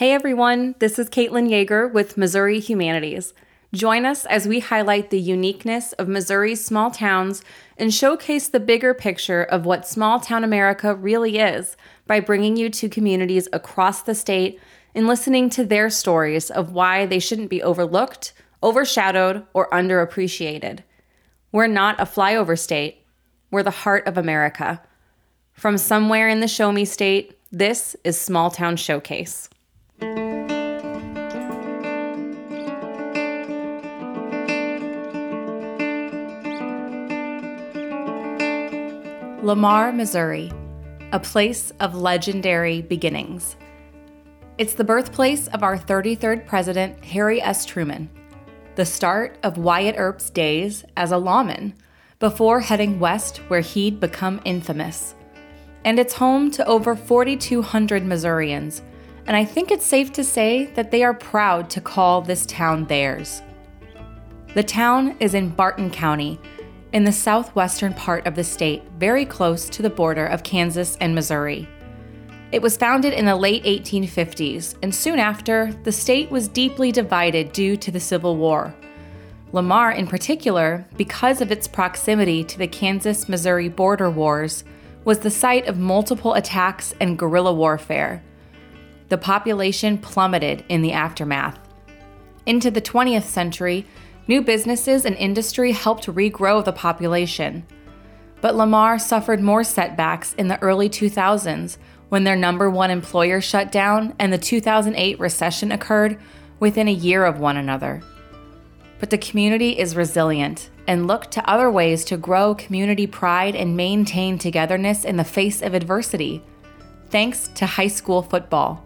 Hey everyone, this is Caitlin Yeager with Missouri Humanities. Join us as we highlight the uniqueness of Missouri's small towns and showcase the bigger picture of what small town America really is by bringing you to communities across the state and listening to their stories of why they shouldn't be overlooked, overshadowed, or underappreciated. We're not a flyover state, we're the heart of America. From somewhere in the Show Me State, this is Small Town Showcase. Lamar, Missouri, a place of legendary beginnings. It's the birthplace of our 33rd president, Harry S. Truman, the start of Wyatt Earp's days as a lawman before heading west where he'd become infamous. And it's home to over 4,200 Missourians, and I think it's safe to say that they are proud to call this town theirs. The town is in Barton County, in the southwestern part of the state, very close to the border of Kansas and Missouri. It was founded in the late 1850s, and soon after, the state was deeply divided due to the Civil War. Lamar, in particular, because of its proximity to the Kansas Missouri border wars, was the site of multiple attacks and guerrilla warfare. The population plummeted in the aftermath. Into the 20th century, New businesses and industry helped regrow the population. But Lamar suffered more setbacks in the early 2000s when their number one employer shut down and the 2008 recession occurred within a year of one another. But the community is resilient and looked to other ways to grow community pride and maintain togetherness in the face of adversity, thanks to high school football.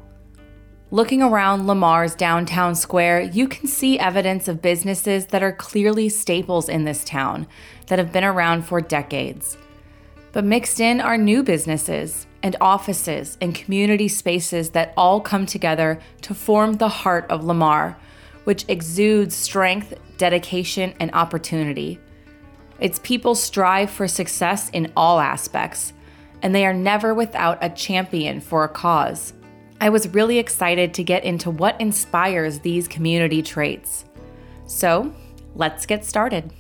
Looking around Lamar's downtown square, you can see evidence of businesses that are clearly staples in this town that have been around for decades. But mixed in are new businesses and offices and community spaces that all come together to form the heart of Lamar, which exudes strength, dedication, and opportunity. Its people strive for success in all aspects, and they are never without a champion for a cause. I was really excited to get into what inspires these community traits. So, let's get started.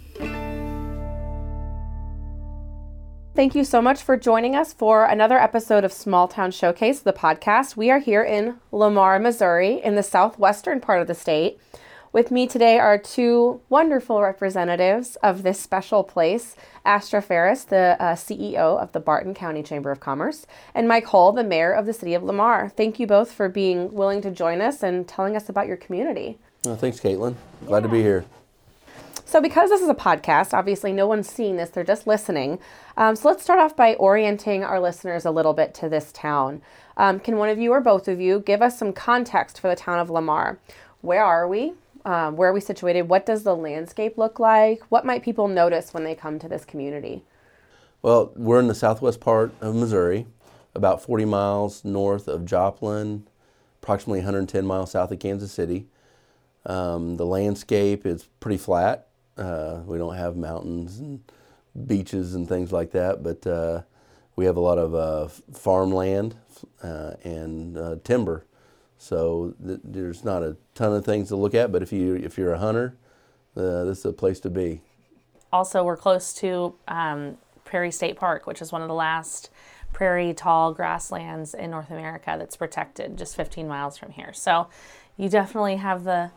Thank you so much for joining us for another episode of Small Town Showcase, the podcast. We are here in Lamar, Missouri, in the southwestern part of the state. With me today are two wonderful representatives of this special place Astra Ferris, the uh, CEO of the Barton County Chamber of Commerce, and Mike Hull, the mayor of the city of Lamar. Thank you both for being willing to join us and telling us about your community. Well, thanks, Caitlin. Glad yeah. to be here. So, because this is a podcast, obviously no one's seeing this, they're just listening. Um, so, let's start off by orienting our listeners a little bit to this town. Um, can one of you or both of you give us some context for the town of Lamar? Where are we? Um, where are we situated? What does the landscape look like? What might people notice when they come to this community? Well, we're in the southwest part of Missouri, about 40 miles north of Joplin, approximately 110 miles south of Kansas City. Um, the landscape is pretty flat. Uh, we don't have mountains and beaches and things like that, but uh, we have a lot of uh, farmland uh, and uh, timber so th- there's not a ton of things to look at, but if you if you're a hunter, uh, this is a place to be. Also, we're close to um, Prairie State Park, which is one of the last prairie tall grasslands in North America that's protected, just 15 miles from here. So you definitely have the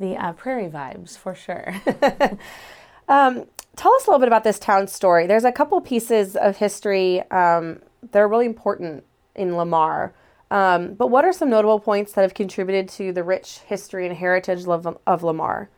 the uh, prairie vibes for sure. um, tell us a little bit about this town story. There's a couple pieces of history um, that are really important in Lamar. Um, but what are some notable points that have contributed to the rich history and heritage of, of Lamar?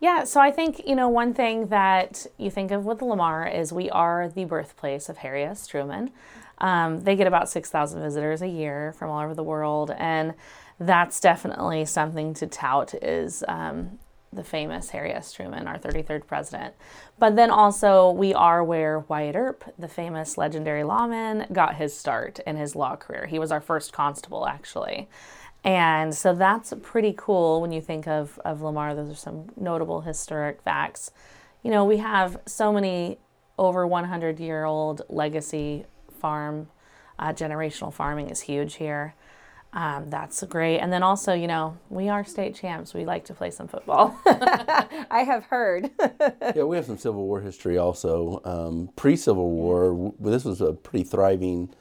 Yeah, so I think, you know, one thing that you think of with Lamar is we are the birthplace of Harry S. Truman. Um, they get about 6,000 visitors a year from all over the world, and that's definitely something to tout is um, the famous Harry S. Truman, our 33rd president. But then also, we are where Wyatt Earp, the famous legendary lawman, got his start in his law career. He was our first constable, actually. And so that's pretty cool when you think of, of Lamar. Those are some notable historic facts. You know, we have so many over 100 year old legacy farm, uh, generational farming is huge here. Um, that's great. And then also, you know, we are state champs. We like to play some football. I have heard. yeah, we have some Civil War history also. Um, Pre Civil War, w- this was a pretty thriving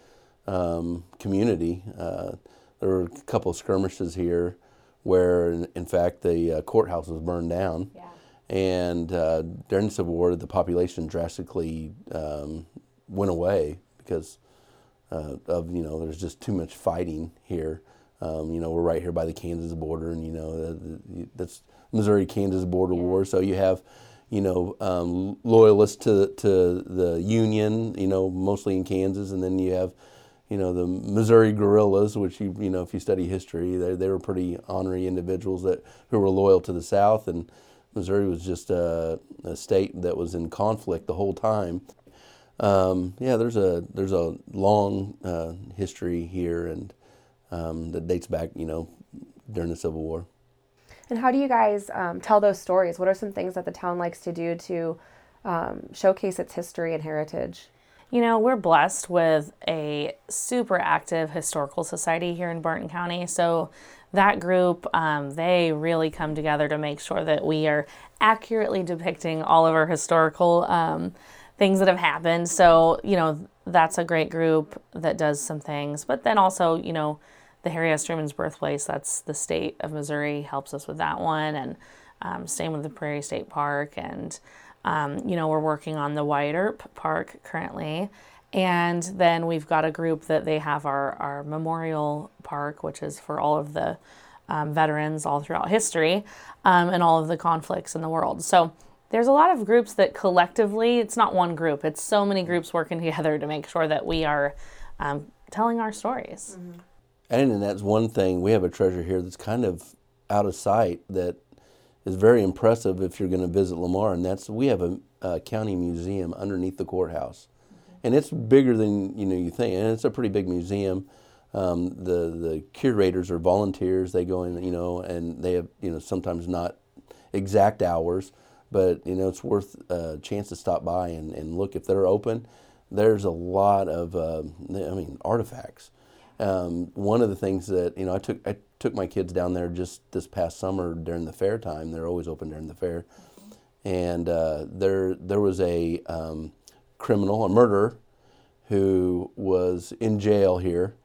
um, community. Uh, there were a couple of skirmishes here where, in, in fact, the uh, courthouse was burned down. Yeah. And uh, during the Civil War, the population drastically um, went away because uh, of you know there's just too much fighting here. Um, you know we're right here by the Kansas border, and you know the, the, that's Missouri-Kansas border war. So you have you know um, loyalists to to the Union, you know mostly in Kansas, and then you have you know the Missouri guerrillas, which you you know if you study history, they they were pretty honorary individuals that who were loyal to the South and. Missouri was just a, a state that was in conflict the whole time. Um, yeah, there's a there's a long uh, history here, and um, that dates back, you know, during the Civil War. And how do you guys um, tell those stories? What are some things that the town likes to do to um, showcase its history and heritage? You know, we're blessed with a super active historical society here in Barton County. So that group, um, they really come together to make sure that we are accurately depicting all of our historical um, things that have happened. So, you know, that's a great group that does some things. But then also, you know, the Harry S. Truman's birthplace, that's the state of Missouri, helps us with that one. And um, same with the Prairie State Park. And, um, you know, we're working on the Wyatt Earp Park currently. And then we've got a group that they have our, our memorial park, which is for all of the um, veterans all throughout history um, and all of the conflicts in the world. So there's a lot of groups that collectively, it's not one group, it's so many groups working together to make sure that we are um, telling our stories. Mm-hmm. And that's one thing, we have a treasure here that's kind of out of sight that is very impressive if you're going to visit Lamar, and that's we have a, a county museum underneath the courthouse and it's bigger than you know you think, and it's a pretty big museum. Um, the the curators are volunteers. They go in, you know, and they have you know sometimes not exact hours, but you know it's worth a chance to stop by and, and look if they're open. There's a lot of uh, I mean artifacts. Um, one of the things that you know I took I took my kids down there just this past summer during the fair time. They're always open during the fair, and uh, there there was a um, criminal, a murderer, who was in jail here,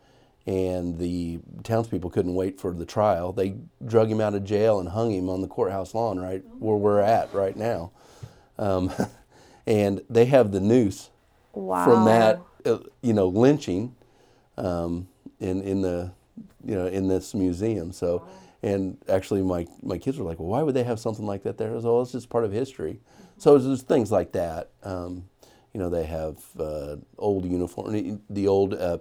and the townspeople couldn't wait for the trial. They drug him out of jail and hung him on the courthouse lawn, right where we're at right now. Um, and they have the noose Wow. from that, uh, you know, lynching um, in in the you know in this museum. So, and actually, my my kids were like, "Well, why would they have something like that there?" I was, "Oh, it's just part of history." So it's just things like that. Um, you know, they have uh, old uniform, the old uh,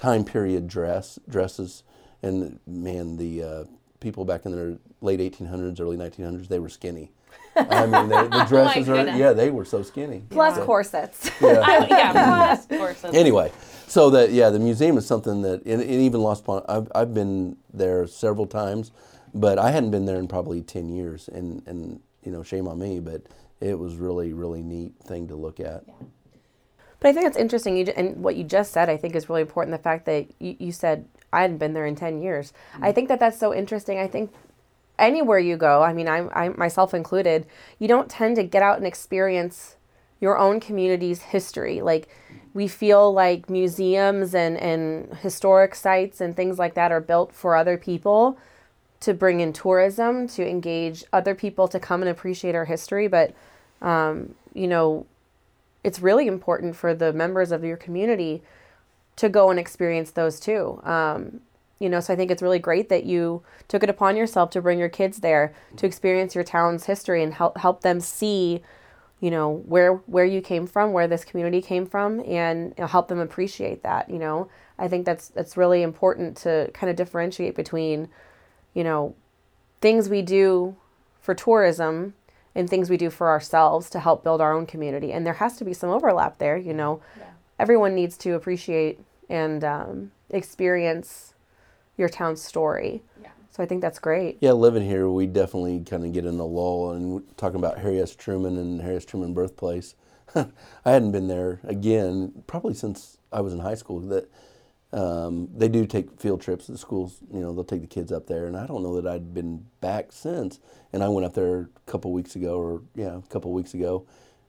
time period dress dresses, and man, the uh, people back in the late 1800s, early 1900s, they were skinny. I mean, they, the dresses are yeah, they were so skinny. Plus So- corsets. yeah. I- yeah, of course. that's- anyway, so that yeah, the museum is something that, and, and even Lost Pond, I've, I've been there several times, but I hadn't been there in probably ten years, and and you know, shame on me, but it was really really neat thing to look at. But I think it's interesting. You, and what you just said, I think, is really important. The fact that you, you said I hadn't been there in ten years. I think that that's so interesting. I think anywhere you go, I mean, I, I myself included, you don't tend to get out and experience your own community's history. Like we feel like museums and and historic sites and things like that are built for other people to bring in tourism to engage other people to come and appreciate our history but um, you know it's really important for the members of your community to go and experience those too. Um, you know, so I think it's really great that you took it upon yourself to bring your kids there to experience your town's history and help help them see, you know, where where you came from, where this community came from, and you know, help them appreciate that. You know, I think that's that's really important to kind of differentiate between, you know, things we do for tourism and things we do for ourselves to help build our own community. And there has to be some overlap there, you know. Everyone needs to appreciate and um, experience your town's story. Yeah. So I think that's great. Yeah, living here, we definitely kind of get in the lull and talking about Harry S. Truman and Harry S. Truman birthplace. I hadn't been there again probably since I was in high school. That Um, they do take field trips. The schools, you know, they'll take the kids up there, and I don't know that I'd been back since. And I went up there a couple weeks ago, or yeah, a couple weeks ago,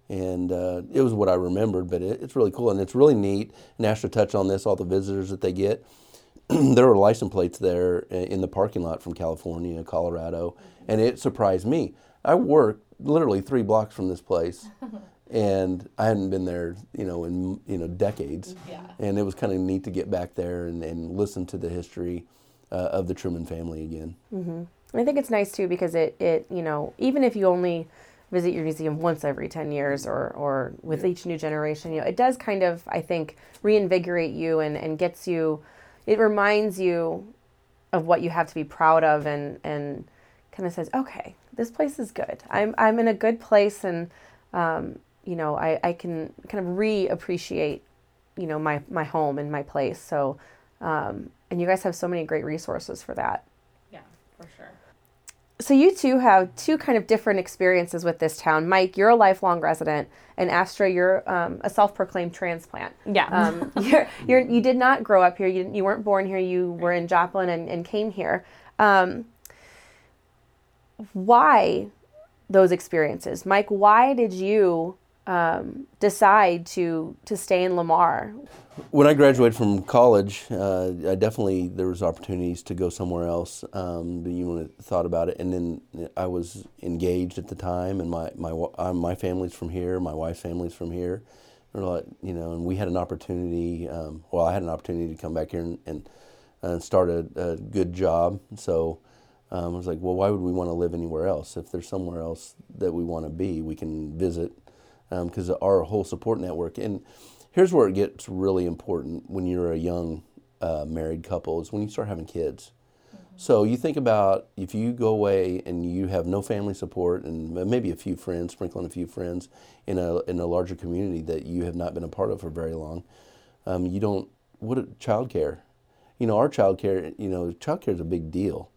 and uh, it was what I remembered. But it, it's really cool, and it's really neat. Astra touched on this: all the visitors that they get. there were license plates there in the parking lot from California, Colorado, and it surprised me. I work literally three blocks from this place, and I hadn't been there, you know, in you know decades. Yeah. And it was kind of neat to get back there and, and listen to the history uh, of the Truman family again. Mm-hmm. I think it's nice too because it it you know even if you only visit your museum once every 10 years or, or with yeah. each new generation you know it does kind of i think reinvigorate you and, and gets you it reminds you of what you have to be proud of and and kind of says okay this place is good i'm i'm in a good place and um, you know, I, I can kind of re-appreciate, you know, my, my home and my place. So, um, and you guys have so many great resources for that. Yeah, for sure. So you two have two kind of different experiences with this town. Mike, you're a lifelong resident, and Astra, you're um, a self-proclaimed transplant. Yeah. Um, you're, you're, you did not grow up here. You, you weren't born here. You were in Joplin and, and came here. Um, why those experiences? Mike, why did you um, decide to to stay in Lamar? When I graduated from college, uh, I definitely there was opportunities to go somewhere else. Um, but you thought about it, and then I was engaged at the time, and my my uh, my family's from here, my wife's family's from here, you know, and we had an opportunity. Um, well, I had an opportunity to come back here and and, and start a, a, good job. So. Um, I was like, well, why would we want to live anywhere else? If there's somewhere else that we want to be, we can visit because um, our whole support network. And here's where it gets really important when you're a young uh, married couple is when you start having kids. Mm-hmm. So you think about if you go away and you have no family support and maybe a few friends, sprinkling a few friends in a in a larger community that you have not been a part of for very long, um, you don't. What child care? You know, our child care. You know, child care is a big deal,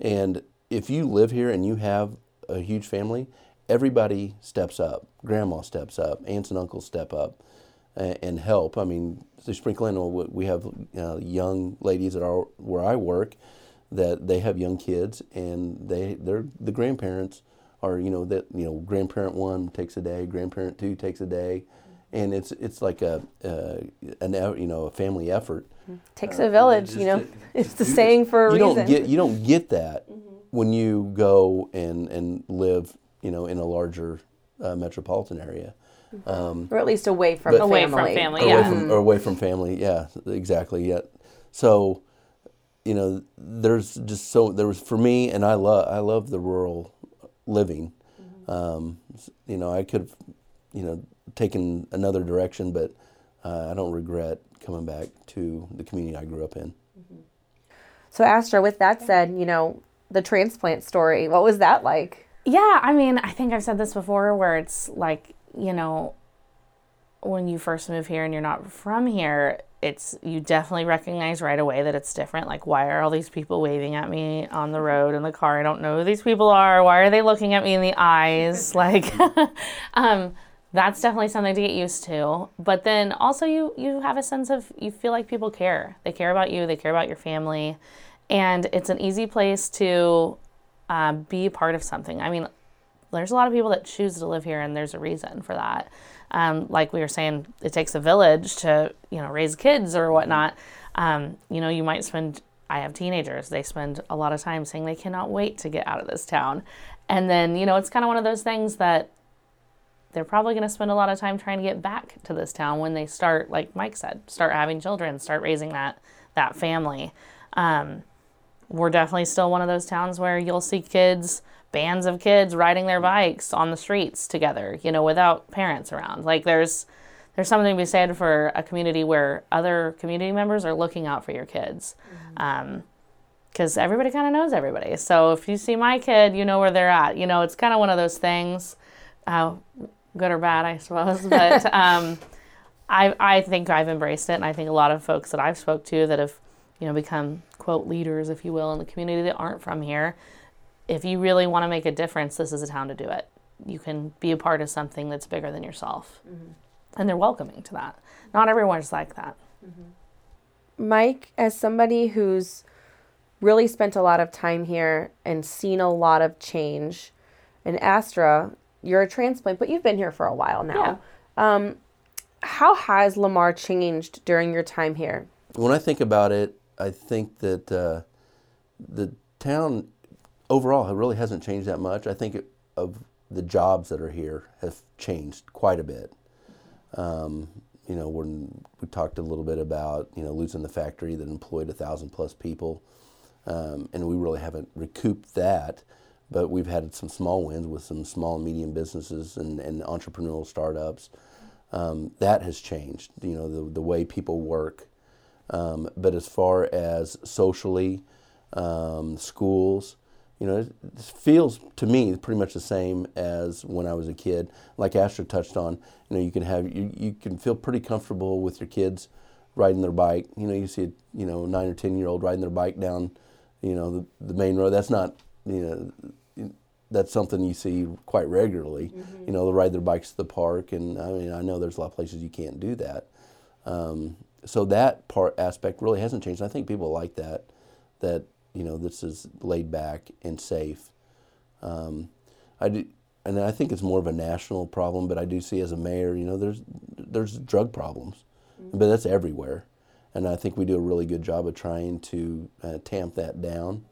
mm-hmm. and if you live here and you have a huge family, everybody steps up. Grandma steps up. Aunts and uncles step up and, and help. I mean, they sprinkle in. We have uh, young ladies that are where I work that they have young kids, and they they're the grandparents are you know that you know grandparent one takes a day, grandparent two takes a day, and it's it's like a uh, an you know a family effort. Takes uh, a village, you know. it's the saying for a you reason. Don't get, you don't get that mm-hmm. when you go and and live you know, in a larger uh, metropolitan area. Um, or at least away from away family. from family, or yeah. Away from, or away from family, yeah, exactly. Yeah. So, you know, there's just so there was for me, and I love I love the rural living. Mm-hmm. Um, you know, I could have, you know, taken another direction, but uh, I don't regret coming back to the community I grew up in. Mm-hmm. So, Astra, with that said, you know, the transplant story, what was that like? Yeah, I mean, I think I've said this before where it's like, you know, when you first move here and you're not from here, it's you definitely recognize right away that it's different. Like, why are all these people waving at me on the road in the car? I don't know who these people are. Why are they looking at me in the eyes? like, um, that's definitely something to get used to. But then also, you you have a sense of you feel like people care. They care about you. They care about your family, and it's an easy place to uh, be part of something. I mean, there's a lot of people that choose to live here, and there's a reason for that. Um, like we were saying, it takes a village to you know raise kids or whatnot. Um, you know, you might spend. I have teenagers. They spend a lot of time saying they cannot wait to get out of this town, and then you know it's kind of one of those things that they're probably going to spend a lot of time trying to get back to this town when they start, like Mike said, start having children, start raising that that family. Um, we're definitely still one of those towns where you'll see kids, bands of kids riding their bikes on the streets together, you know, without parents around. Like there's there's something to be said for a community where other community members are looking out for your kids. because um, everybody kind of knows everybody. So if you see my kid, you know where they're at. You know, it's kind of one of those things, uh, good or bad, I suppose. But um, I I think I've embraced it, and I think a lot of folks that I've spoke to that have you know, become quote leaders, if you will, in the community that aren't from here. If you really want to make a difference, this is a town to do it. You can be a part of something that's bigger than yourself. Mm-hmm. And they're welcoming to that. Not everyone's like that. Mm-hmm. Mike, as somebody who's really spent a lot of time here and seen a lot of change, and Astra, you're a transplant, but you've been here for a while now. Um, how has Lamar changed during your time here? When I think about it, I think that uh, the town overall really hasn't changed that much. I think it, of the jobs that are here have changed quite a bit. Um, you know, when we talked a little bit about you know losing the factory that employed a thousand plus people, um, and we really haven't recouped that. But we've had some small wins with some small and medium businesses and, and entrepreneurial startups. Um, that has changed. You know, the the way people work. Um, but as far as socially, um, schools, you know, it feels to me pretty much the same as when I was a kid. Like Astra touched on, you know, you can have you, you can feel pretty comfortable with your kids riding their bike. You know, you see a you know nine or ten year old riding their bike down, you know, the, the main road. That's not you know that's something you see quite regularly. Mm-hmm. You know, they'll ride their bikes to the park, and I mean, I know there's a lot of places you can't do that. Um, so that part aspect really hasn't changed. I think people like that. That you know, this is laid back and safe. Um, I do, and I think it's more of a national problem, but I do see as a mayor, you know, there's there's drug problems, mm-hmm. but that's everywhere, and I think we do a really good job of trying to uh, tamp that down.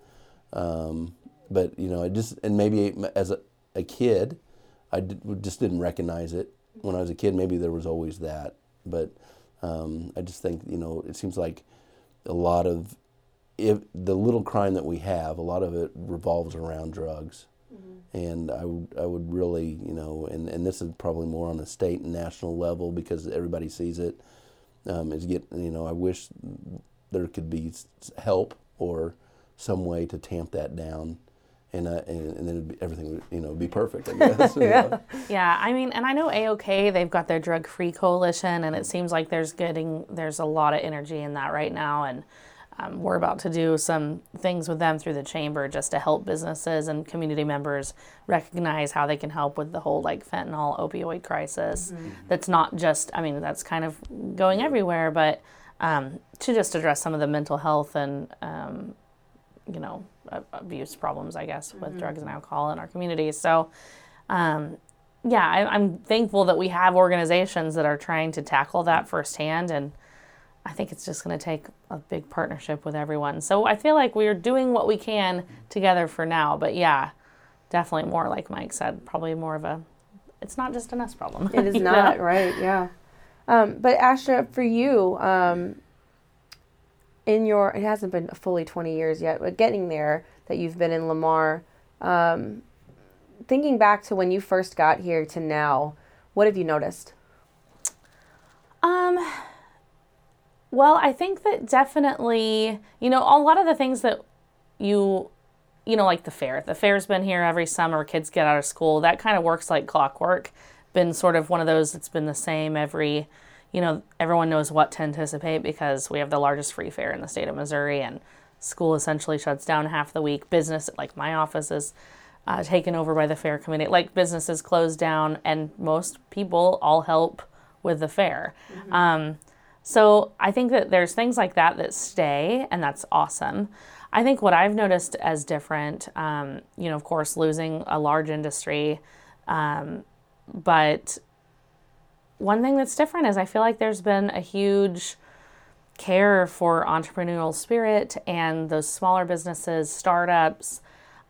Um, but you know, I just and maybe as a, a kid, I did, just didn't recognize it when I was a kid. Maybe there was always that, but um, I just think you know, it seems like a lot of if the little crime that we have, a lot of it revolves around drugs. Mm-hmm. And I would, I would really, you know, and, and this is probably more on a state and national level because everybody sees it. Um, is get, you know, I wish there could be help or some way to tamp that down. And, uh, and, and, then be, everything would you know be perfect. I guess. yeah. yeah, I mean, and I know AOK they've got their drug free coalition, and it seems like there's getting there's a lot of energy in that right now, and um, we're about to do some things with them through the chamber just to help businesses and community members recognize how they can help with the whole like fentanyl opioid crisis. Mm-hmm. That's not just, I mean, that's kind of going everywhere, but um, to just address some of the mental health and, um, you know, abuse problems, I guess, with mm-hmm. drugs and alcohol in our communities. So, um, yeah, I, I'm thankful that we have organizations that are trying to tackle that firsthand and I think it's just going to take a big partnership with everyone. So I feel like we're doing what we can together for now. But yeah, definitely more like Mike said, probably more of a. It's not just an us problem. It is not know? right. Yeah, um, but Astra, for you, um, in your it hasn't been fully twenty years yet, but getting there that you've been in Lamar. Um, thinking back to when you first got here to now, what have you noticed? Um well, I think that definitely, you know, a lot of the things that you, you know, like the fair. The fair's been here every summer. Kids get out of school. That kind of works like clockwork. Been sort of one of those that's been the same every, you know, everyone knows what to anticipate because we have the largest free fair in the state of Missouri and school essentially shuts down half the week. Business, like my office, is uh, taken over by the fair committee. Like businesses close down, and most people all help with the fair. Mm-hmm. Um, so I think that there's things like that that stay, and that's awesome. I think what I've noticed as different, um, you know, of course, losing a large industry, um, but one thing that's different is I feel like there's been a huge care for entrepreneurial spirit and those smaller businesses, startups.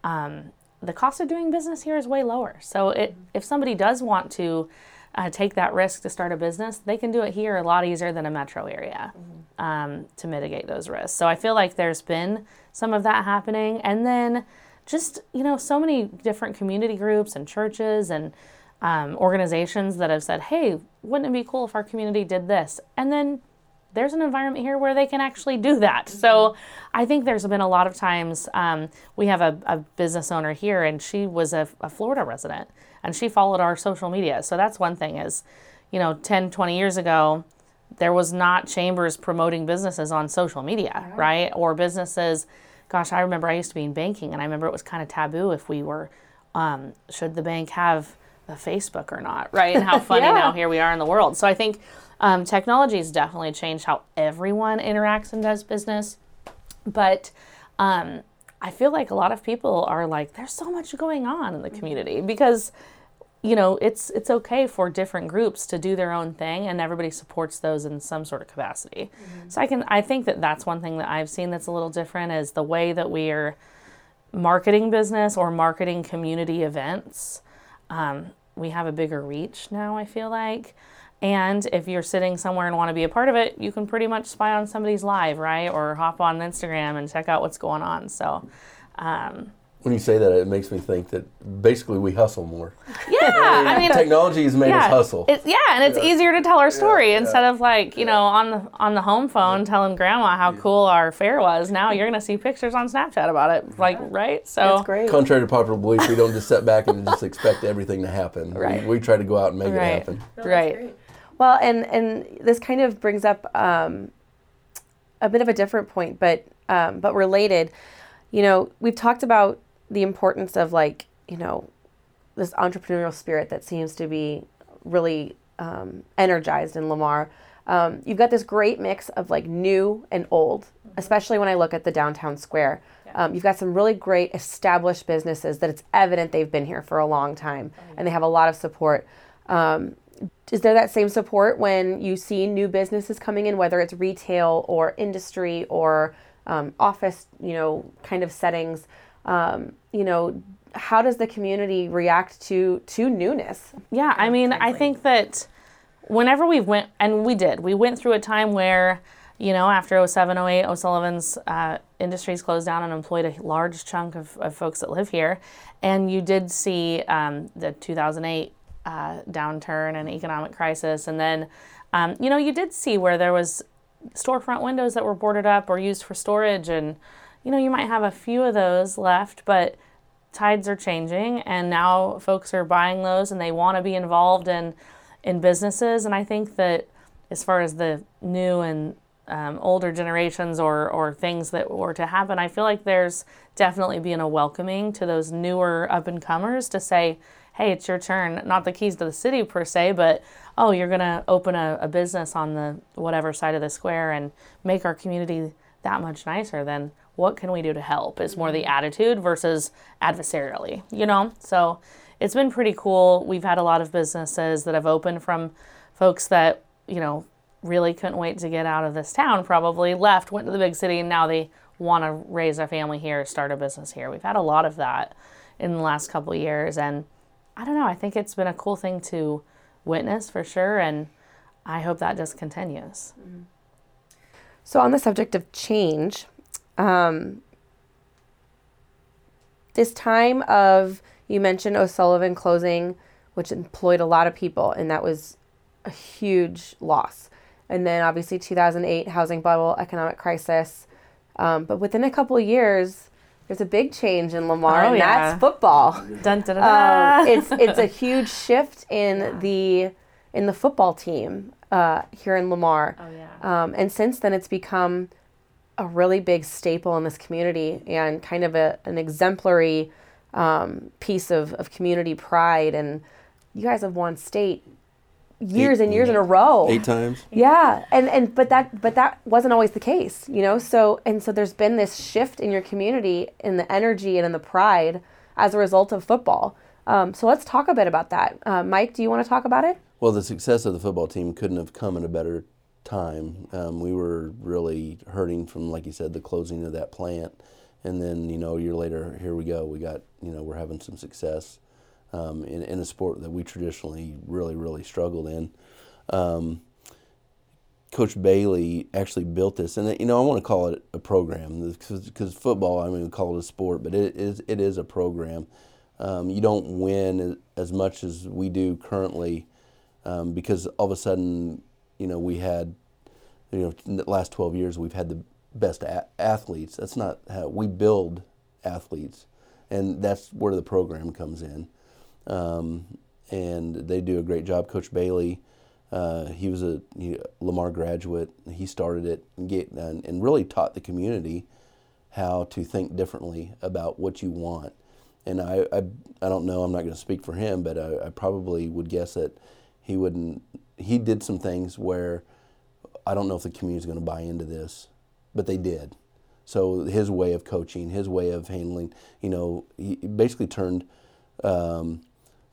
Um, the cost of doing business here is way lower. So it, if somebody does want to uh, take that risk to start a business, they can do it here a lot easier than a metro area mm-hmm. um, to mitigate those risks. So I feel like there's been some of that happening. And then just, you know, so many different community groups and churches and um, organizations that have said, hey, wouldn't it be cool if our community did this? And then there's an environment here where they can actually do that. Mm-hmm. So I think there's been a lot of times um, we have a, a, business owner here, and she was a, a, Florida resident, and she followed our social media. So that's one thing is, you know, 10, 20 years ago, there was not chambers promoting businesses on social media, right? right? Or businesses. Gosh, I remember I used to be in banking, and I remember it was kind of taboo if we were, um, should the bank have the Facebook or not, right? And how funny Yeah. now here we are in the world. So I think um, technology has definitely changed how everyone interacts and does business. But um, I feel like a lot of people are like, there's so much going on in the community because you know it's it's okay for different groups to do their own thing and everybody supports those in some sort of capacity so i can i think that that's one thing that i've seen that's a little different is the way that we are marketing business or marketing community events um, we have a bigger reach now i feel like. And if you're sitting somewhere and want to be a part of it you can pretty much spy on somebody's live right? Or hop on instagram and check out what's going on. So um, When you say that, it makes me think that basically we hustle more. yeah i mean Technology has made us hustle. It's, yeah, and it's easier to tell our story yeah. instead of like you know on the on the home phone telling grandma how cool our fair was. Now you're gonna see pictures on Snapchat about it, like right? So That's great. Contrary to popular belief, we don't just sit back and just expect everything to happen. Right. We, we try to go out and make Right. it happen. right. Well, and and this kind of brings up um, a bit of a different point, but um, but related. You know, we've talked about the importance of like you know this entrepreneurial spirit that seems to be really um, energized in Lamar. Um, you've got this great mix of like new and old, especially when I look at the downtown square. Um, you've got some really great established businesses that it's evident they've been here for a long time and they have a lot of support. Um, is there that same support when you see new businesses coming in, whether it's retail or industry or um, office, you know, kind of settings? Um, you know, how does the community react to to newness? Yeah, I mean, I think that whenever we went, and we did, we went through a time where, you know, after 07, 08, O'Sullivan's uh, industries closed down and employed a large chunk of, of folks that live here. And you did see um, the 2008 uh, downturn and economic crisis. And then, um, you know, you did see where there was storefront windows that were boarded up or used for storage. And, you know, you might have a few of those left, but tides are changing and now folks are buying those and they want to be involved in in businesses. And i think that as far as the new and um, older generations or or things that were to happen i feel like there's definitely being a welcoming to those newer up and comers to say hey it's your turn. Not the keys to the city per se but oh you're going to open a, a business on the whatever side of the square and make our community that much nicer then what can we do to help is more the mm-hmm. attitude versus adversarially you know? So it's been pretty cool. We've had a lot of businesses that have opened from folks that you know really couldn't wait to get out of this town probably left went to the big city and now they want to raise a family here start a business here. We've had a lot of that in the last couple of years and i don't know i think it's been a cool thing to witness for sure and i hope that just continues. Mm-hmm. So, on the subject of change, um, this time of you mentioned O'Sullivan closing, which employed a lot of people, and that was a huge loss. And then obviously 2008 housing bubble, economic crisis. Um, but within a couple of years, there's a big change in Lamar, Oh, and yeah. that's football. dun, dun, dun, dun. Um, it's it's a huge shift in the in the football team uh, here in Lamar. oh yeah Um, and since then, it's become a really big staple in this community and kind of a, an exemplary um, piece of, of community pride. And you guys have won state years and years in a row. Eight times. Yeah, and and but that but that wasn't always the case, you know. So and so there's been this shift in your community in the energy and in the pride as a result of football. Um, so let's talk a bit about that. Uh, Mike, do you want to talk about it? Well, the success of the football team couldn't have come at a better time. Um, we were really hurting from, like you said, the closing of that plant, and then you know a year later, here we go. We got you know we're having some success um, in in a sport that we traditionally really really struggled in. Um, Coach Bailey actually built this, and you know I want to call it a program because football. I mean, we call it a sport, but it is it is a program. Um, you don't win as much as we do currently um, because all of a sudden, you know, we had, you know, in the last 12 years, we've had the best a- athletes. That's not how we build athletes, and that's where the program comes in. Um, and they do a great job. Coach Bailey, uh, he was a Lamar graduate. He started it and, get, and, and really taught the community how to think differently about what you want. and I, I, I don't know. I'm not going to speak for him, but I, I probably would guess that he wouldn't. He did some things where I don't know if the community's going to buy into this, but they did. So his way of coaching, his way of handling, you know, he basically turned um,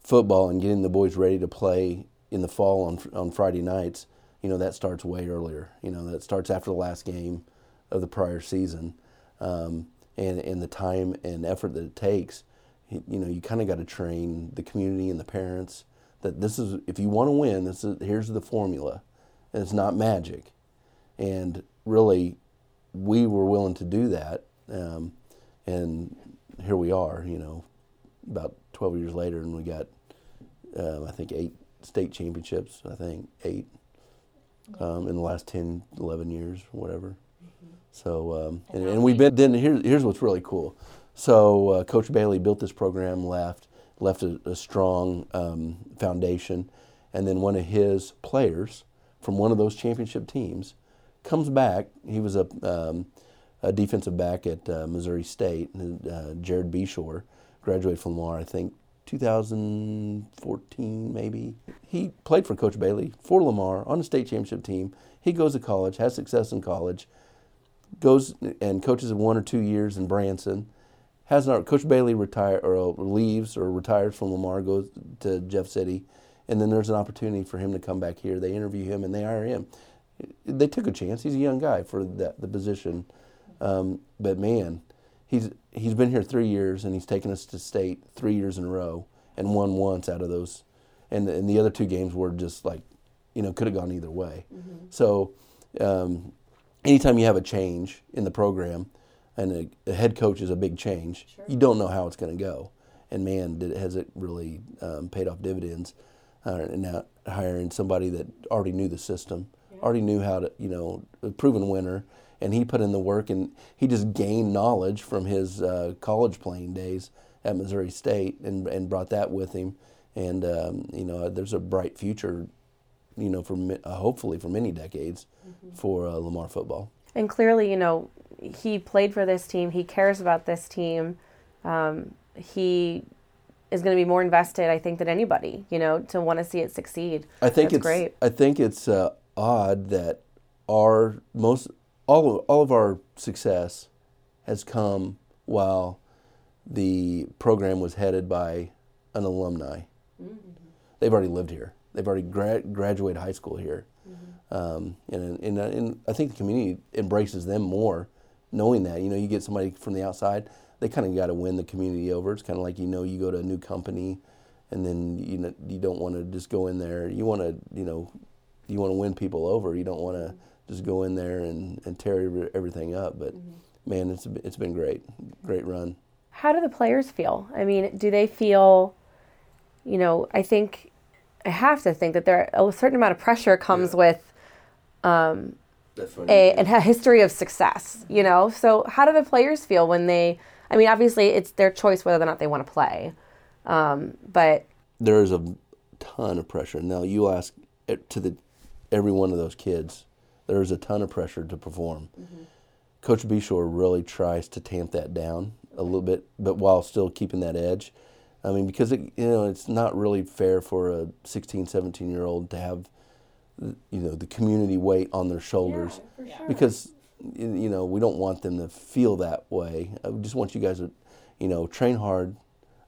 football and getting the boys ready to play in the fall on on Friday nights. You know, that starts way earlier. You know, that starts after the last game of the prior season, um, and and the time and effort that it takes. You know, you kind of got to train the community and the parents that this is if you want to win, this is here's the formula, and it's not magic, and really we were willing to do that, um, and here we are. You know, about 12 years later, and we got um, I think eight state championships. I think eight um, in the last 10, 11 years, whatever. Mm-hmm. So um, and, and, we've been then here's here's what's really cool. So uh, Coach Bailey built this program, left left a, a strong um, foundation, and then one of his players from one of those championship teams comes back. He was a, um, a defensive back at uh, Missouri State, uh, Jared Beshore, graduated from Lamar, I think 2014 maybe. He played for Coach Bailey for Lamar on a state championship team. He goes to college, has success in college, goes and coaches one or two years in Branson. Has not Coach Bailey retire or leaves or retires from Lamar, goes to Jeff City, and then there's an opportunity for him to come back here. They interview him and they hire him they took a chance. He's a young guy for that the position, um, but man, he's he's been here three years and he's taken us to state three years in a row and won once out of those, and and the other two games were just like, you know, could have gone either way. Mm-hmm. So, um, anytime you have a change in the program, and a, a head coach is a big change, sure. you don't know how it's going to go, and man, did, has it really um, paid off dividends, uh, and now hiring somebody that already knew the system already knew how to, you know, a proven winner, and he put in the work and he just gained knowledge from his uh, college playing days at Missouri State and, and brought that with him. And, um, you know, there's a bright future, you know, for uh, hopefully for many decades mm-hmm. for uh, Lamar football. And clearly, you know, he played for this team. He cares about this team. Um, he is going to be more invested, I think, than anybody. You know, to want to see it succeed. I think That's it's great. I think it's uh, odd that our most all of, all of our success has come while the program was headed by an alumni. Mm-hmm. They've already lived here. They've already gra- graduated high school here, mm-hmm. um, and, and, and I think the community embraces them more, knowing that you know you get somebody from the outside, they kind of got to win the community over. It's kind of like you know you go to a new company, and then you know you don't want to just go in there. You want to you know you want to win people over. You don't want to just go in there and, and tear everything up. But mm-hmm. man, it's it's been great, great run. How do the players feel? I mean, do they feel, you know, I think I have to think that there a certain amount of pressure comes yeah. with um, a, a history of success. You know, so how do the players feel when they? I mean, obviously, it's their choice whether or not they want to play, um, but there is a ton of pressure. Now you ask eh, to the every one of those kids, there's a ton of pressure to perform. Mm-hmm. Coach Beshore really tries to tamp that down a little bit, but while still keeping that edge. I mean, because it, you know it's not really fair for a 16, 17 year old to have, you know, the community weight on their shoulders, yeah, sure. because you know we don't want them to feel that way. I just want you guys to, you know, train hard,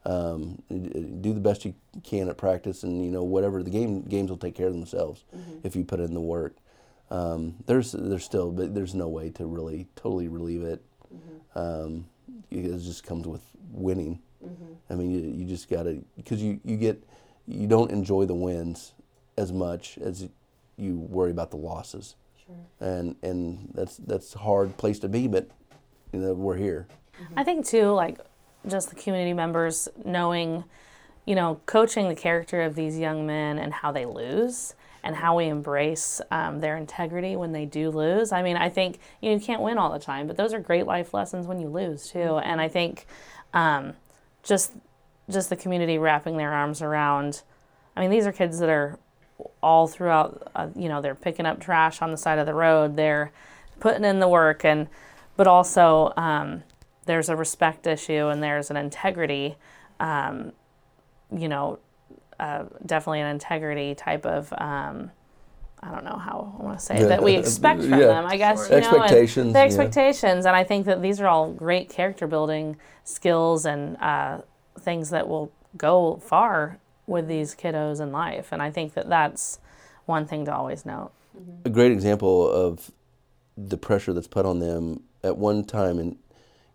um, do the best you can at practice, and you know whatever the game games will take care of themselves mm-hmm. if you put in the work. Um, there's there's still but there's no way to really totally relieve it. Mm-hmm. Um, it just comes with winning. Mm-hmm. I mean, you, you just gotta because you you get you don't enjoy the wins as much as you worry about the losses. Sure. And and that's that's a hard place to be, but you know we're here. I think too, like just the community members knowing, you know, coaching the character of these young men and how they lose and how we embrace um, their integrity when they do lose. I mean, I think you, know, you can't win all the time, but those are great life lessons when you lose too. Mm-hmm. And I think um, just just the community wrapping their arms around. I mean, these are kids that are all throughout. Uh, you know, they're picking up trash on the side of the road. They're putting in the work and, but also. Um, there's a respect issue and there's an integrity, um, you know, uh, definitely an integrity type of. Um, I don't know how I want to say it, that we expect from Yeah. them. I guess you Expectations, know, the yeah. expectations, and I think that these are all great character building skills and uh, things that will go far with these kiddos in life. And I think that that's one thing to always note. a great example of the pressure that's put on them at one time in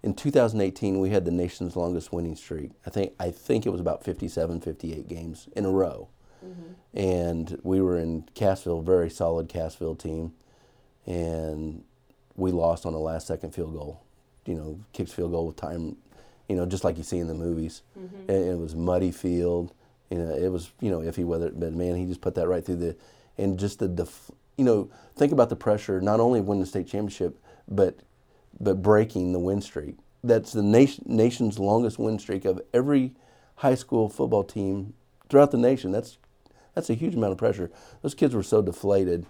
in 2018 we had the nation's longest winning streak. I think i think it was about 57 58 games in a row. Mm-hmm. And we were in cassville very solid cassville team. And we lost on a last second field goal you know kicks field goal with time you know just like you see in the movies. Mm-hmm. And it was muddy field you know it was you know iffy weather but man he just put that right through the and just the def, you know think about the pressure not only winning the state championship but but breaking the win streak. That's the nation, nation's longest win streak of every high school football team throughout the nation. That's that's a huge amount of pressure. Those kids were so deflated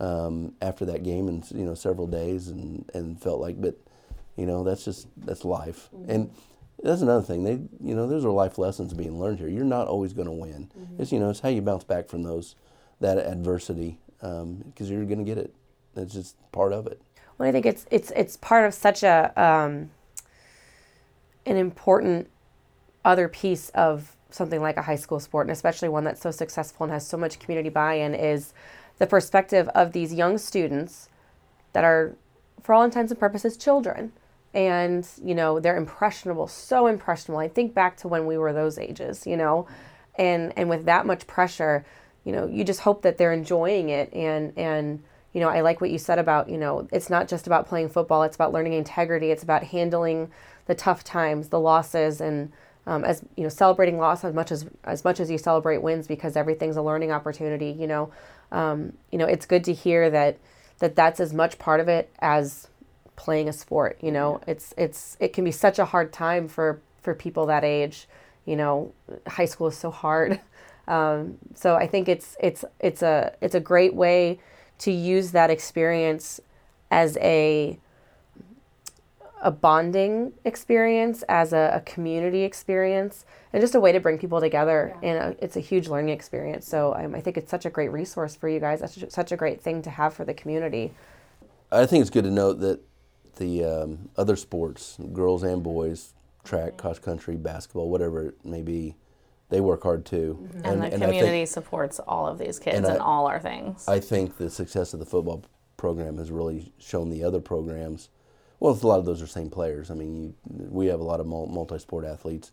um, after that game in you know several days and and felt like but you know that's just that's life. And that's another thing. They you know those are life lessons being learned here. You're not always going to win it's you know it's how you bounce back from those that adversity because you're going to get it. That's just part of it. Well, I think it's it's it's part of such a um, an important other piece of something like a high school sport, and especially one that's so successful and has so much community buy-in, is the perspective of these young students that are, for all intents and purposes, children, and you know they're impressionable, so impressionable. I think back to when we were those ages, you know, and and with that much pressure, you know, you just hope that they're enjoying it and and you know, I like what you said about, you know, it's not just about playing football, it's about learning integrity, it's about handling the tough times, the losses and um, as you know, celebrating loss as much as as much as you celebrate wins because everything's a learning opportunity. You know, um, you know, it's good to hear that that that's as much part of it as playing a sport. You know, it's it's it can be such a hard time for for people that age. You know, high school is so hard. Um, so I think it's it's it's a it's a great way to use that experience as a a bonding experience, as a, a community experience, and just a way to bring people together. And a, it's a huge learning experience. So um, I think it's such a great resource for you guys. That's such- such a great thing to have for the community. I think it's good to note that the um, other sports, girls and boys, track, cross country, basketball, whatever it may be, they work hard too. And, the I think- community supports all of these kids and and, I- all our things. I think the success of the football program has really shown the other programs. Well, a lot of those are same players. I mean, you, we have a lot of multi-sport athletes,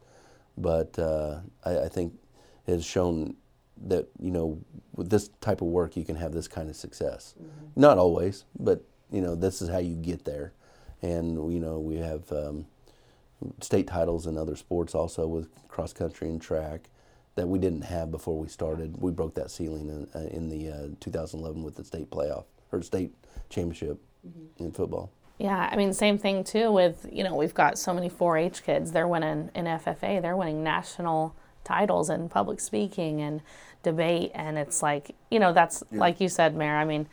but uh, I, I think it has shown that you know with this type of work you can have this kind of success. Not always, but you know this is how you get there. And you know we have um, state titles in other sports also with cross country and track that we didn't have before we started. We broke that ceiling in, uh, in the uh, 2011 with the state playoff or state championship in football. Yeah, I mean, same thing too with, you know, we've got so many 4 H kids. They're winning in FFA, they're winning national titles in public speaking and debate. And it's like, you know, that's like you said, Mayor. I mean,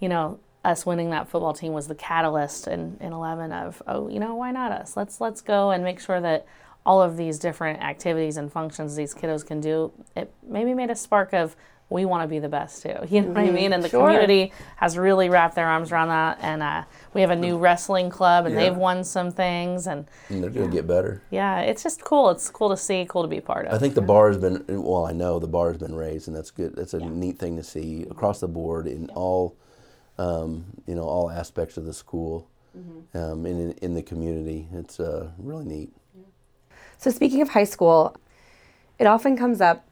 you know, us winning that football team was the catalyst in, in 11 of, oh, you know, why not us? Let's, let's go and make sure that all of these different activities and functions these kiddos can do. It maybe made a spark of, we want to be the best too. You know what I mean? And the Sure. community has really wrapped their arms around that. And uh, we have a new wrestling club, and Yeah. they've won some things. And And they're going to get better. yeah, it's just cool. It's cool to see, cool to be part of. I think the bar has been well. I know the bar has been raised, and that's good. That's a neat thing to see across the board in all, um, you know, all aspects of the school, um, and in, in the community. It's uh, really neat. So speaking of high school, it often comes up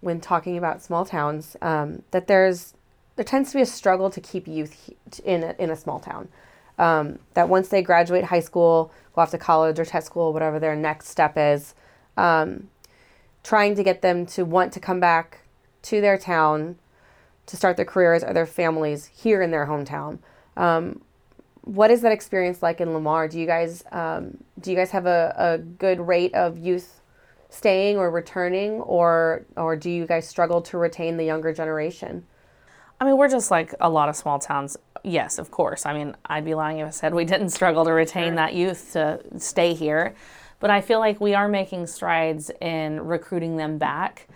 when talking about small towns um, that there's there tends to be a struggle to keep youth in a, in a small town. Um, that once they graduate high school, go off to college or tech school, whatever their next step is, um, trying to get them to want to come back to their town to start their careers or their families here in their hometown. Um, what is that experience like in Lamar? Do you guys um, do you guys have a, a good rate of youth staying or returning, or or do you guys struggle to retain the younger generation? I mean, we're just like a lot of small towns. yes, of course. I mean, I'd be lying if I said we didn't struggle to retain that youth to stay here. But I feel like we are making strides in recruiting them back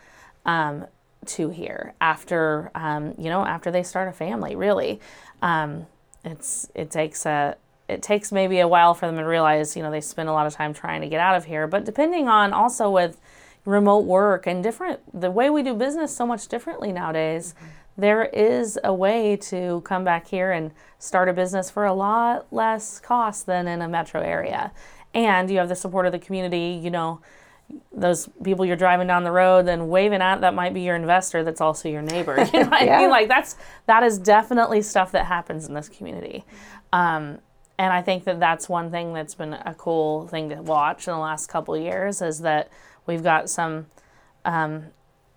um, to here after, um, you know, after they start a family. Really, um, it's it takes a it takes maybe a while for them to realize, you know, they spend a lot of time trying to get out of here. But depending on also with remote work and different the way we do business so much differently nowadays. Mm-hmm there is a way to come back here and start a business for a lot less cost than in a metro area. And you have the support of the community, you know, those people you're driving down the road and waving at that might be your investor that's also your neighbor. You know what yeah. I mean? Like that's that is definitely stuff that happens in this community. Um, and I think that that's one thing that's been a cool thing to watch in the last couple years is that we've got some um,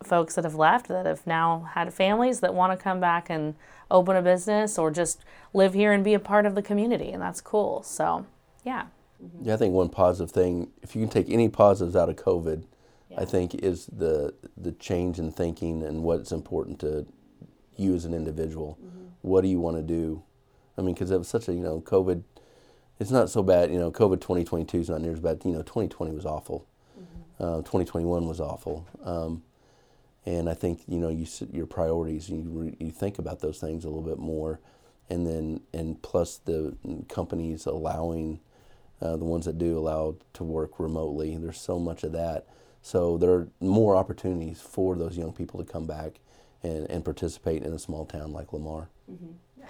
folks that have left that have now had families that want to come back and open a business or just live here and be a part of the community and that's cool so yeah yeah i think one positive thing if you can take any positives out of covid yeah. i think is the the change in thinking and what's important to you as an individual mm-hmm. what do you want to do i mean because it was such a you know covid it's not so bad you know covid 2022 is not near as bad you know 2020 was awful mm-hmm. uh, 2021 was awful um, and I think you know you your priorities you you think about those things a little bit more, and then and plus the companies allowing uh, the ones that do allow to work remotely. There's so much of that, so there are more opportunities for those young people to come back and, and participate in a small town like Lamar. Mm-hmm.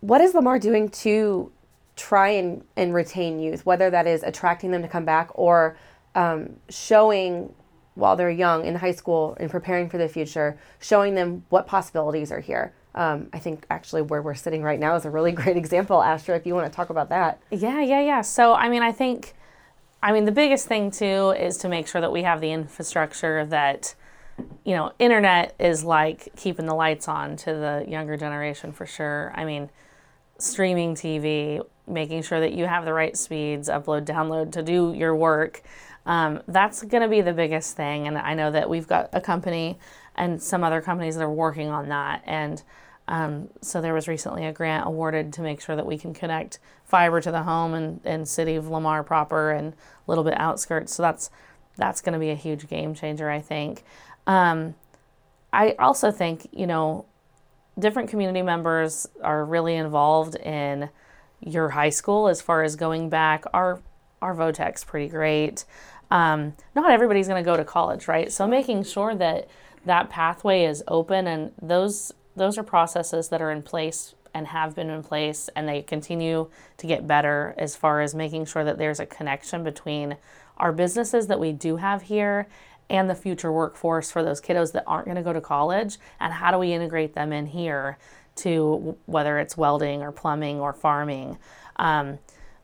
What is Lamar doing to try and, and retain youth, whether that is attracting them to come back or um, showing while they're young in high school and preparing for the future, showing them what possibilities are here. Um, I think actually where we're sitting right now is a really great example, Astra, if you want to talk about that. Yeah, yeah, yeah. So, I mean, I think, I mean, the biggest thing too is to make sure that we have the infrastructure that, you know, internet is like keeping the lights on to the younger generation for sure. I mean, streaming TV, making sure that you have the right speeds, upload, download to do your work. Um, that's going to be the biggest thing. And I know that we've got a company and some other companies that are working on that. And um, so there was recently a grant awarded to make sure that we can connect fiber to the home and, and city of Lamar proper and a little bit outskirts. So that's that's going to be a huge game changer, I think. Um, I also think you know different community members are really involved in your high school as far as going back. Our our VOTEC's pretty great um, not everybody's going to go to college, right? So making sure that that pathway is open and those those are processes that are in place and have been in place and they continue to get better as far as making sure that there's a connection between our businesses that we do have here and the future workforce for those kiddos that aren't going to go to college and how do we integrate them in here to whether it's welding or plumbing or farming? Um,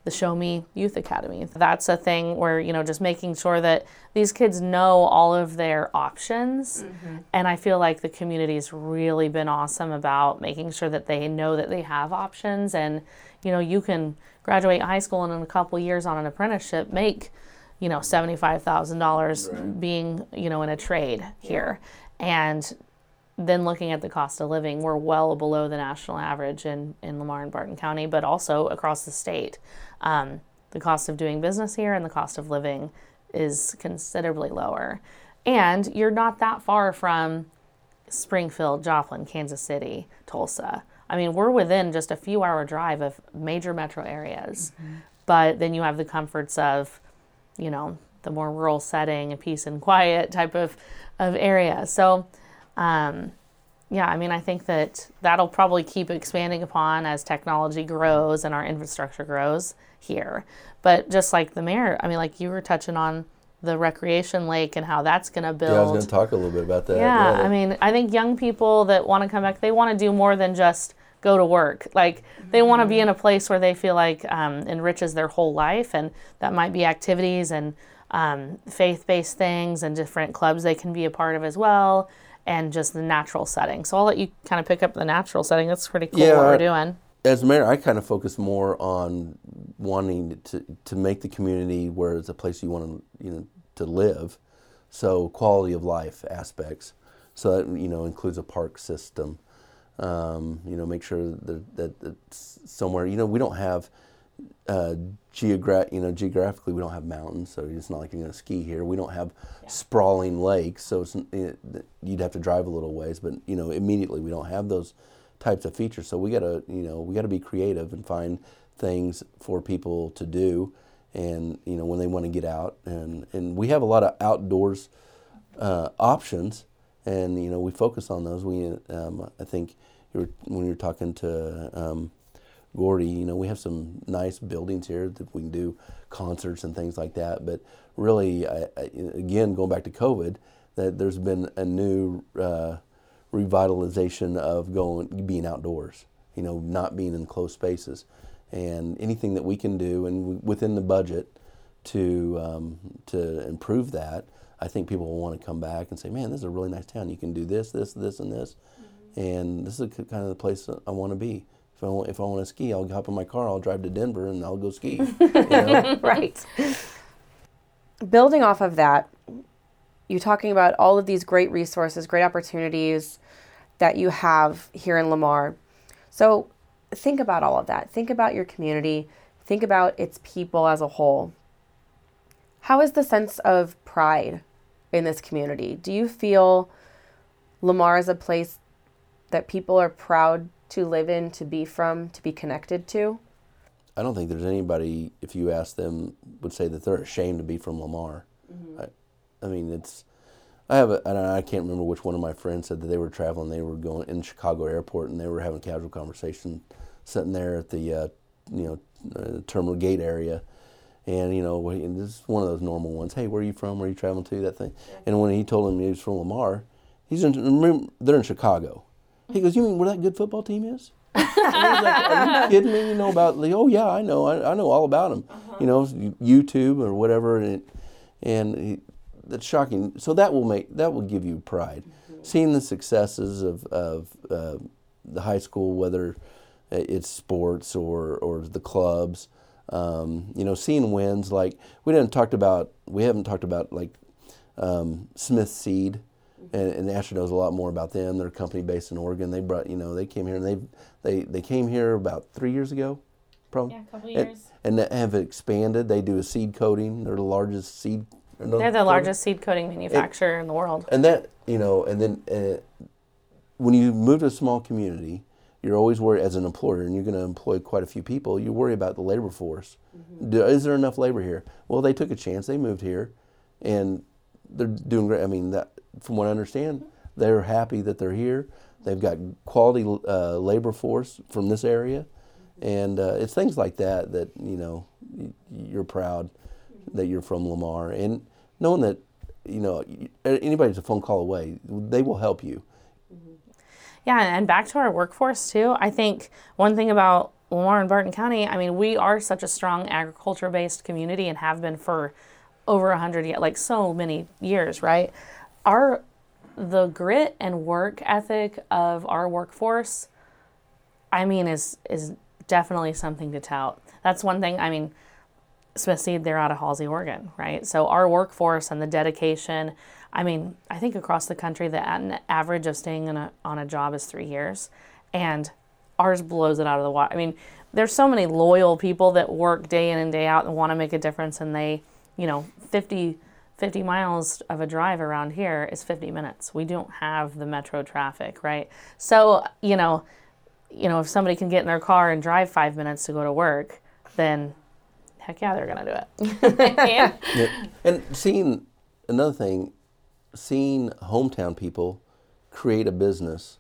the Show Me Youth Academy. That's a thing where, you know, just making sure that these kids know all of their options. Mm-hmm. And I feel like the community's really been awesome about making sure that they know that they have options. And, you know, you can graduate high school and in a couple years on an apprenticeship make, you know, $75,000 right. being, you know, in a trade here. And then looking at the cost of living, we're well below the national average in, in Lamar and Barton County, but also across the state. Um, the cost of doing business here and the cost of living is considerably lower. And you're not that far from Springfield, Joplin, Kansas City, Tulsa. I mean, we're within just a few hour drive of major metro areas. Mm-hmm. But then you have the comforts of, you know, the more rural setting, a peace and quiet type of, of area. So, um, yeah, I mean, I think that that'll probably keep expanding upon as technology grows and our infrastructure grows here. But just like the mayor, I mean, like you were touching on the recreation lake and how that's going to build. Yeah, I was going to talk a little bit about that. Yeah, yeah, I mean, I think young people that want to come back, they want to do more than just go to work. Like they want to be in a place where they feel like um, enriches their whole life, and that might be activities and um, faith-based things and different clubs they can be a part of as well and just the natural setting. So I'll let you kind of pick up the natural setting. That's pretty cool yeah, what we're doing. As mayor, I kind of focus more on wanting to, to make the community where it's a place you want to you know to live. So quality of life aspects. So that you know includes a park system, Um, you know, make sure that, that it's somewhere. You know, we don't have uh, geogra- you know, geographically we don't have mountains, so it's not like you're going to ski here. We don't have sprawling lakes, so it's, it, you'd have to drive a little ways. But you know, immediately we don't have those types of features. So we got to, you know, we got to be creative and find things for people to do, and you know, when they want to get out, and and we have a lot of outdoors uh, options, and you know, we focus on those. We, um, I think, you were, when you were talking to. Um, Gordy, you know, we have some nice buildings here that we can do concerts and things like that. But really, I, I, again, going back to COVID, that there's been a new uh, revitalization of going being outdoors. You know, not being in closed spaces, and anything that we can do and within the budget to um, to improve that, I think people will want to come back and say, "Man, this is a really nice town. You can do this, this, this, and this." And this is kind of the place I want to be. If I want, if I want to ski, I'll hop in my car. I'll drive to Denver and I'll go ski. You know? right. Building off of that, you're talking about all of these great resources, great opportunities that you have here in Lamar. So think about all of that. Think about your community. Think about its people as a whole. How is the sense of pride in this community? Do you feel Lamar is a place that people are proud to live in, to be from, to be connected to? I don't think there's anybody, if you ask them, would say that they're ashamed to be from Lamar. Mm-hmm. I, I, mean, it's. I have a, and I can't remember which one of my friends said that they were traveling. They were going in Chicago airport and they were having a casual conversation, sitting there at the, uh, you know, uh, terminal gate area, and you know, this is one of those normal ones. Hey, where are you from? Where are you traveling to? That thing. And when he told him he was from Lamar, he's in. Remember, they're in Chicago. He goes, "You mean where that good football team is?" like, "Are you kidding me? You know about? Like, oh yeah, I know. I, I know all about them. Uh-huh. You know, YouTube or whatever, and and he, that's shocking. So that will make that will give you pride, mm-hmm. seeing the successes of of uh, the high school, whether it's sports or or the clubs. Um, you know, seeing wins like we didn't talked about. We haven't talked about like um, Smith Seed and, and Astra knows a lot more about them. They're a company based in Oregon. They brought, you know, they came here and they they they came here about three years ago, probably. Yeah, a couple years. And, and have expanded. They do a seed coating. They're the largest seed. They're the coating. largest seed coating manufacturer and, in the world. And that, you know, and then uh, when you move to a small community, you're always worried as an employer, and you're going to employ quite a few people. You worry about the labor force. Mm-hmm. Do, is there enough labor here? Well, they took a chance. They moved here, and they're doing great. I mean, that from what I understand, they're happy that they're here. They've got quality uh, labor force from this area, and uh, it's things like that that you know you're proud that you're from Lamar, and knowing that you know anybody's a phone call away, they will help you. Yeah, and back to our workforce too. I think one thing about Lamar and Barton County, I mean, we are such a strong agriculture-based community and have been for over a hundred like so many years, right? Our the grit and work ethic of our workforce i mean is is definitely something to tout. That's one thing i mean smith seed they're out of halsey oregon right? So our workforce and the dedication i mean i think across the country the average of staying a, on a job is three years and ours blows it out of the water i mean there's so many loyal people that work day in and day out and want to make a difference and they you know 50 50 miles of a drive around here is 50 minutes. We don't have the metro traffic, right? So, you know, you know, if somebody can get in their car and drive 5 minutes to go to work, then heck yeah, they're going to do it. yeah. And seeing another thing, seeing hometown people create a business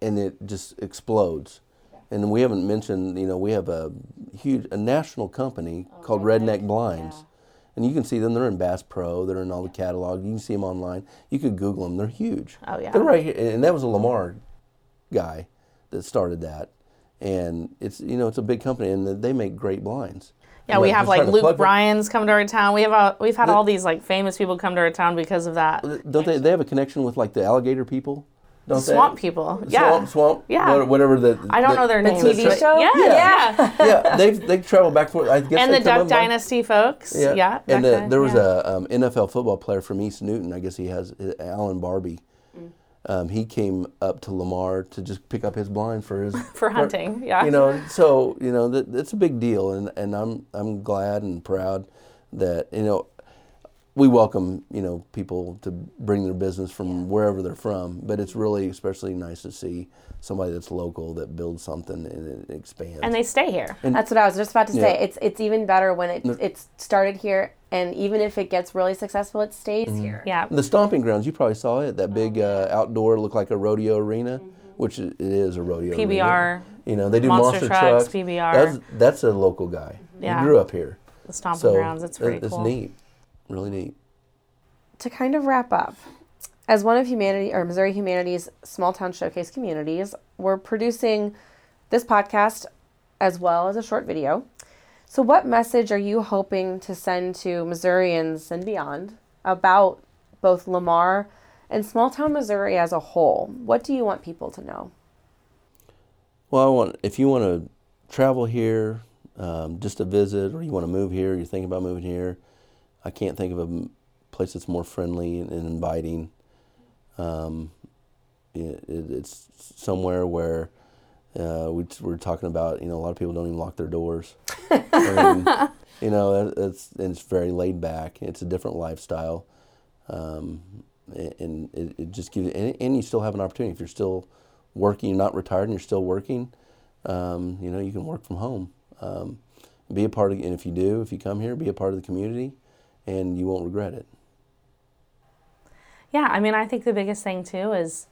and it just explodes. And we haven't mentioned, you know, we have a huge a national company oh, called Redneck Blinds. Yeah and you can see them. They're in Bass Pro. They're in all the catalog. You can see them online. You could Google them. They're huge. Oh yeah. They're right here, and that was a Lamar guy that started that. And it's you know it's a big company, and they make great blinds. Yeah, we have like Luke Bryan's come to our town. We have a, we've had all these like famous people come to our town because of that. Don't they? They have a connection with like the alligator people. Don't swamp they? people. Yeah. Swamp, swamp. Yeah. Whatever the. I don't the, know their names. The TV show. Yeah. Yeah. Yeah. yeah. They've they travel back for. I guess. And the Duck Dynasty folks. Yeah. yeah and the, there was yeah. a um, NFL football player from East Newton. I guess he has uh, Alan Barbie. Mm. Um, he came up to Lamar to just pick up his blind for his For hunting, yeah. You know, so you know that that's a big deal, and and I'm I'm glad and proud that you know we welcome you know people to bring their business from wherever they're from, but it's really especially nice to see somebody that's local that builds something and it expands. and they stay here. That's what I was just about to say. It's it's even better when it it's started here, and even if it gets really successful, it stays Mm-hmm. here. Yeah. The stomping grounds, you probably saw it. That big Oh, uh, outdoor, looked like a rodeo arena, which it it is a rodeo. arena. PBR, You know, they do Monster monster, trucks, trucks. PBR. That's that's a local guy. Yeah. He grew up here. the stomping So grounds. It's pretty it- it's cool. neat, really neat. to kind of wrap up, as one of humanity or Missouri Humanities small town showcase communities, we're producing this podcast as well as a short video. So, what message are you hoping to send to Missourians and beyond about both Lamar and small town Missouri as a whole? What do you want people to know? Well, I want if you want to travel here, um, just to visit, or you want to move here, you're thinking about moving here. I can't think of a place that's more friendly and, and inviting. Um, it, it, it's somewhere where uh, we, we're talking about. You know, a lot of people don't even lock their doors. Mean, you know, it's and it's very laid back. It's a different lifestyle, um, and it, it just gives. And, and you still have an opportunity if you're still working, you're not retired, and you're still working. Um, you know, you can work from home. Um, be a part of, and if you do, if you come here, be a part of the community, and you won't regret it. Yeah, I mean, I think the biggest thing too is,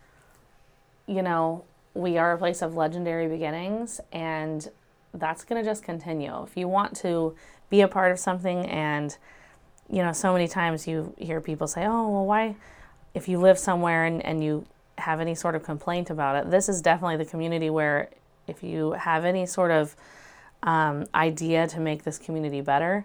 you know, we are a place of legendary beginnings, and that's going to just continue. If you want to be a part of something, and, you know, so many times you hear people say, oh, well, why, if you live somewhere and, and you have any sort of complaint about it, this is definitely the community where if you have any sort of um, idea to make this community better,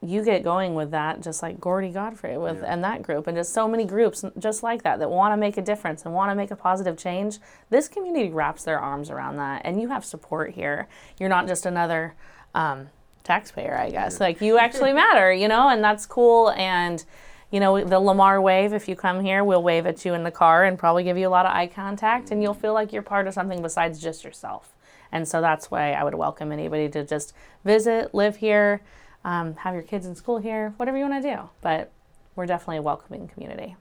you get going with that just like Gordy Godfrey with and that group and just so many groups just like that that want to make a difference and want to make a positive change. This community wraps their arms around that and you have support here. You're not just another um, taxpayer, I guess. Like you actually matter, you know, and that's cool and you know, the Lamar wave, if you come here, we'll wave at you in the car and probably give you a lot of eye contact and you'll feel like you're part of something besides just yourself. And so that's why I would welcome anybody to just visit, live here, um, have your kids in school here, whatever you want to do. But we're definitely a welcoming community.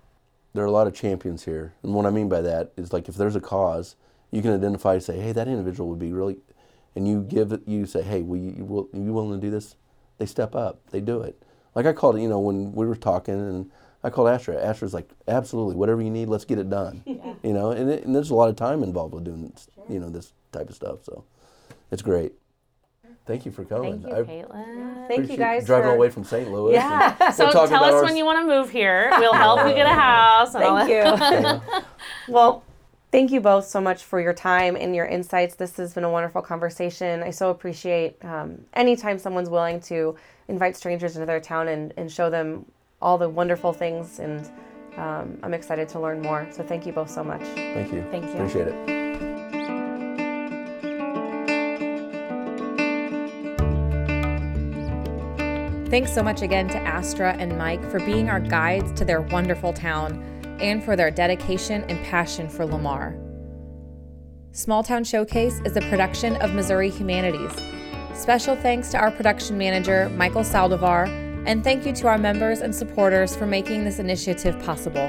There are a lot of champions here, and what I mean by that is like if there's a cause, you can identify, and say, hey, that individual would be really, and you give it, you say, hey, will you, you will, you willing to do this? They step up, they do it. Like I called, you know, when we were talking, and I called Astra. Astra's like, absolutely, whatever you need, let's get it done. You know, and, it, and there's a lot of time involved with doing, you know, this type of stuff. So it's great. Thank you for coming. Thank you, I Caitlin. Thank you guys driving for- away from St. Louis. Yeah. So tell us about our when you want to move here. We'll help you get a house. Thank you. well, thank you both so much for your time and your insights. This has been a wonderful conversation. I so appreciate um, anytime someone's willing to invite strangers into their town and, and show them all the wonderful things. And um, I'm excited to learn more. So thank you both so much. Thank you. Thank you. Appreciate it. Thanks so much again to Astra and Mike for being our guides to their wonderful town and for their dedication and passion for Lamar. Small Town Showcase is a production of Missouri Humanities. Special thanks to our production manager, Michael Saldivar, and thank you to our members and supporters for making this initiative possible.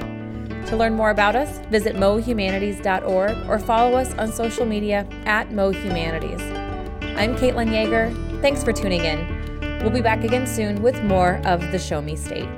To learn more about us, visit mohumanities.org or follow us on social media at mohumanities. I'm Caitlin Yeager. Thanks for tuning in. We'll be back again soon with more of the Show Me State.